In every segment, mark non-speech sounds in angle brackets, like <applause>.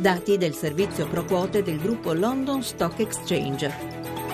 Dati del servizio pro quote del gruppo London Stock Exchange.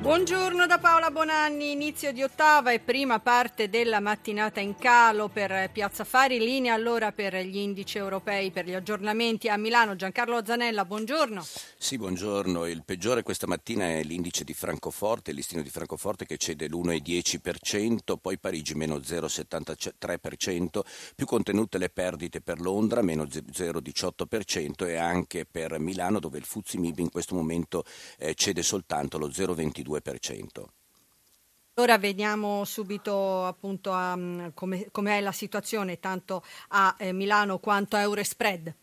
Buongiorno da Paola Bonanni, inizio di ottava e prima parte della mattinata in calo per Piazza Fari, linea allora per gli indici europei, per gli aggiornamenti a Milano. Giancarlo Zanella, buongiorno. Sì, buongiorno. Il peggiore questa mattina è l'indice di Francoforte, il listino di Francoforte che cede l'1,10%, poi Parigi meno 0,73%, più contenute le perdite per Londra meno 0,18% e anche per Milano dove il Fuzzi Mib in questo momento eh, cede soltanto lo 0,22%. 2%. Ora vediamo subito appunto a, come, com'è la situazione tanto a eh, Milano quanto a Eurospread.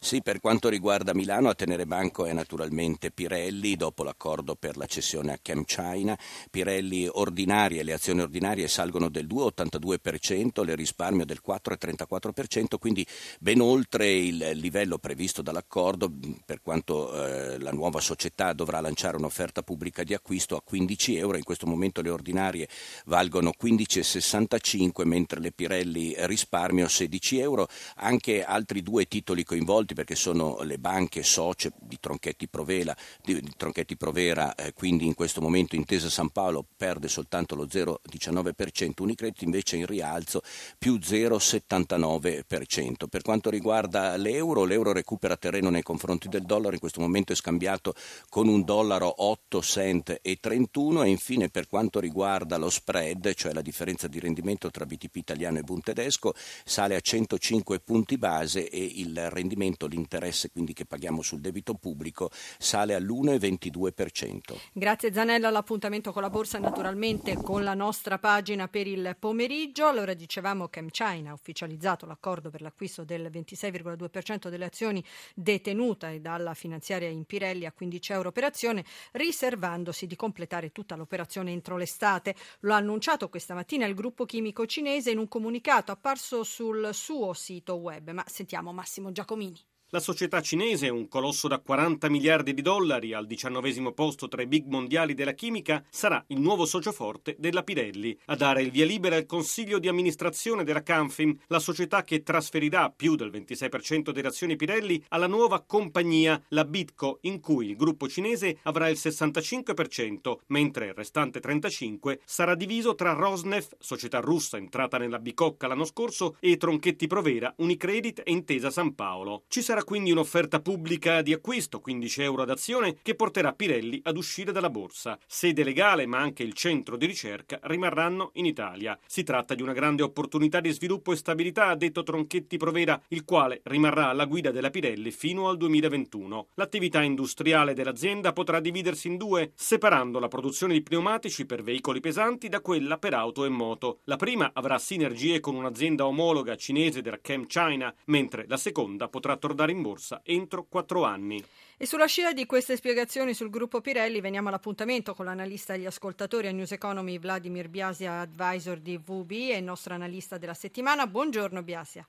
Sì, per quanto riguarda Milano, a tenere banco è naturalmente Pirelli, dopo l'accordo per la cessione a ChemChina. Pirelli ordinarie, le azioni ordinarie salgono del 2,82%, le risparmio del 4,34%, quindi ben oltre il livello previsto dall'accordo, per quanto eh, la nuova società dovrà lanciare un'offerta pubblica di acquisto a 15 euro. In questo momento le ordinarie valgono 15,65, mentre le Pirelli risparmio 16 euro. Anche altri due titoli coinvolti coinvolti perché sono le banche socie di Tronchetti Provera, di, di Tronchetti Provera eh, quindi in questo momento Intesa San Paolo perde soltanto lo 0,19%, Unicredit invece in rialzo più 0,79%. Per quanto riguarda l'euro, l'euro recupera terreno nei confronti del dollaro, in questo momento è scambiato con un dollaro 8 cent e 31 e infine per quanto riguarda lo spread, cioè la differenza di rendimento tra BTP italiano e Bund tedesco, sale a 105 punti base e il rendimento rendimento, l'interesse quindi che paghiamo sul debito pubblico sale all'1,22%. Grazie Zanella, l'appuntamento con la borsa naturalmente con la nostra pagina per il pomeriggio. Allora dicevamo che China ha ufficializzato l'accordo per l'acquisto del 26,2% delle azioni detenute dalla finanziaria Impirelli a 15 euro per azione, riservandosi di completare tutta l'operazione entro l'estate. Lo ha annunciato questa mattina il gruppo chimico cinese in un comunicato apparso sul suo sito web. Ma sentiamo Massimo Giacomini. La società cinese, un colosso da 40 miliardi di dollari al diciannovesimo posto tra i big mondiali della chimica, sarà il nuovo socio forte della Pirelli. A dare il via libera il consiglio di amministrazione della Canfin, la società che trasferirà più del 26% delle azioni Pirelli alla nuova compagnia, la Bitco, in cui il gruppo cinese avrà il 65%, mentre il restante 35% sarà diviso tra Rosneft, società russa entrata nella bicocca l'anno scorso, e Tronchetti Provera, Unicredit e Intesa San Paolo. Ci sarà sarà quindi un'offerta pubblica di acquisto, 15 euro ad azione, che porterà Pirelli ad uscire dalla borsa. Sede legale, ma anche il centro di ricerca rimarranno in Italia. Si tratta di una grande opportunità di sviluppo e stabilità, ha detto Tronchetti Provera, il quale rimarrà alla guida della Pirelli fino al 2021. L'attività industriale dell'azienda potrà dividersi in due, separando la produzione di pneumatici per veicoli pesanti da quella per auto e moto. La prima avrà sinergie con un'azienda omologa cinese della Chem China, mentre la seconda potrà tornare tornare in borsa entro quattro anni. E sulla scia di queste spiegazioni sul gruppo Pirelli veniamo all'appuntamento con l'analista degli ascoltatori a News Economy Vladimir Biasia, advisor di VB e il nostro analista della settimana. Buongiorno Biasia.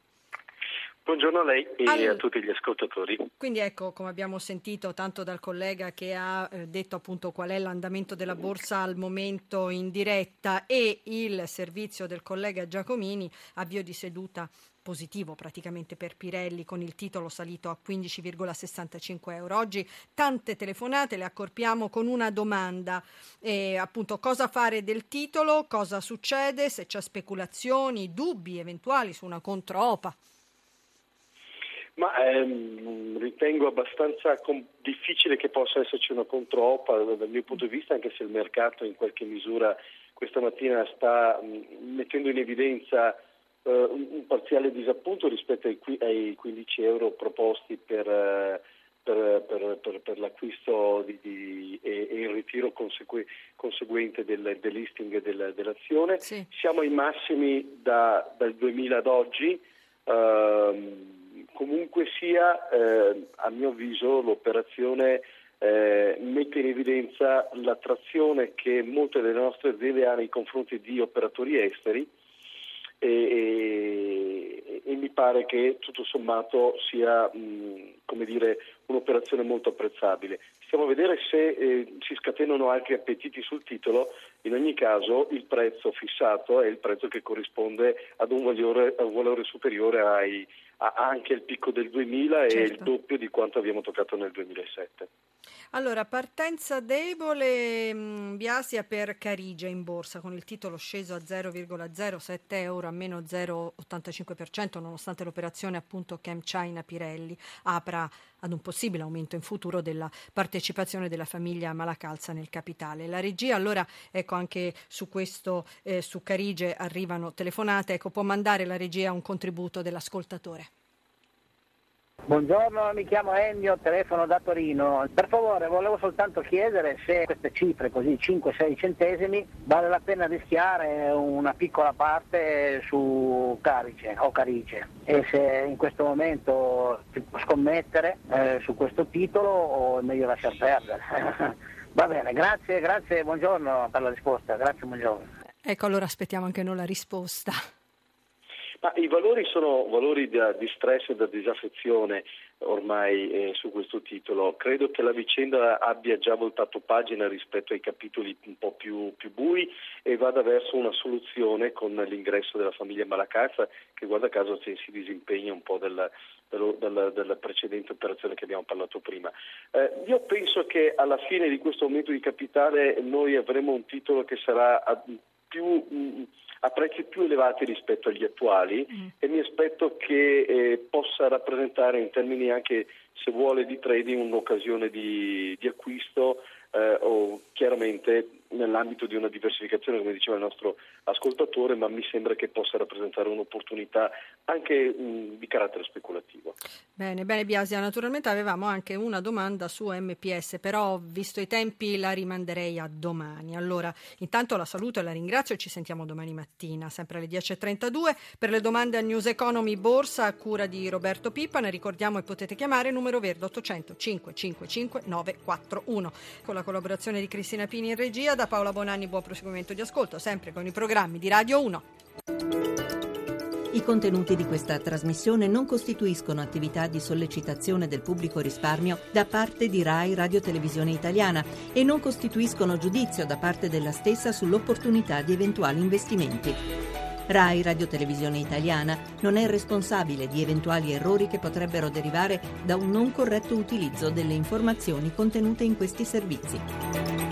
Buongiorno a lei e allora, a tutti gli ascoltatori. Quindi ecco, come abbiamo sentito tanto dal collega che ha eh, detto appunto qual è l'andamento della borsa al momento in diretta e il servizio del collega Giacomini, avvio di seduta positivo praticamente per Pirelli con il titolo salito a 15,65 euro. Oggi tante telefonate, le accorpiamo con una domanda, eh, appunto cosa fare del titolo, cosa succede, se c'è speculazioni, dubbi eventuali su una contropa. Ma ehm, ritengo abbastanza com- difficile che possa esserci una contropa dal mio punto di vista, anche se il mercato in qualche misura questa mattina sta mh, mettendo in evidenza uh, un, un, parziale disappunto rispetto ai, ai 15 euro proposti per, uh, per, per, per l'acquisto di, di, e, e, il ritiro consegue, conseguente del, listing del, dell'azione. Sì. Siamo ai massimi da, dal 2000 ad oggi. Uh, comunque sia, eh, a mio avviso, l'operazione eh, mette in evidenza l'attrazione che molte delle nostre aziende hanno nei confronti di operatori esteri e, e, e mi pare che tutto sommato sia mh, dire, un'operazione molto apprezzabile. Stiamo a vedere se eh, si scatenano altri appetiti sul titolo, in ogni caso il prezzo fissato è il prezzo che corrisponde ad un valore, a un valore superiore ai, a anche il picco del 2000 certo. e il certo. doppio di quanto abbiamo toccato nel 2007. Allora, partenza debole mh, Biasia per Carige in borsa con il titolo sceso a 0,07 euro a meno 0,85% nonostante l'operazione appunto Chem China Pirelli apra ad un possibile aumento in futuro della partecipazione della famiglia Malacalza nel capitale. La regia allora, ecco anche su questo, eh, su Carige arrivano telefonate, ecco può mandare la regia un contributo dell'ascoltatore. Buongiorno, mi chiamo Ennio, telefono da Torino. Per favore, volevo soltanto chiedere se queste cifre, così 5-6 centesimi, vale la pena rischiare una piccola parte su Carice o Carice e se in questo momento si può scommettere eh, su questo titolo o è meglio lasciar perdere. <laughs> Va bene, grazie, grazie, buongiorno per la risposta, grazie, buongiorno. Ecco, allora aspettiamo anche noi la risposta. Ma I valori sono valori da, di stress e da disaffezione ormai eh, su questo titolo. Credo che la vicenda abbia già voltato pagina rispetto ai capitoli un po' più, più bui e vada verso una soluzione con l'ingresso della famiglia Malacazza che guarda caso si disimpegna un po' della, della, della, precedente operazione che abbiamo parlato prima. Eh, io penso che alla fine di questo aumento di capitale noi avremo un titolo che sarà più... Mh, a prezzi più elevati rispetto agli attuali mm. e mi aspetto che eh, possa rappresentare in termini anche, se vuole, di trading un'occasione di, di acquisto eh, o chiaramente nell'ambito di una diversificazione, come diceva il nostro ascoltatore, ma mi sembra che possa rappresentare un'opportunità anche mh, di carattere speculativo. Bene, bene Biasia, naturalmente avevamo anche una domanda su MPS, però visto i tempi la rimanderei a domani. Allora, intanto la saluto e la ringrazio e ci sentiamo domani mattina, sempre alle 10.32. Per le domande a News Economy Borsa a cura di Roberto Pippa, ne ricordiamo e potete chiamare numero verde 800 555 941. Con la collaborazione di Cristina Pini in regia, da Paola Bonanni buon proseguimento di ascolto, sempre con i programmi di Radio 1. I contenuti di questa trasmissione non costituiscono attività di sollecitazione del pubblico risparmio da parte di RAI Radio Televisione Italiana e non costituiscono giudizio da parte della stessa sull'opportunità di eventuali investimenti. RAI Radio Televisione Italiana non è responsabile di eventuali errori che potrebbero derivare da un non corretto utilizzo delle informazioni contenute in questi servizi.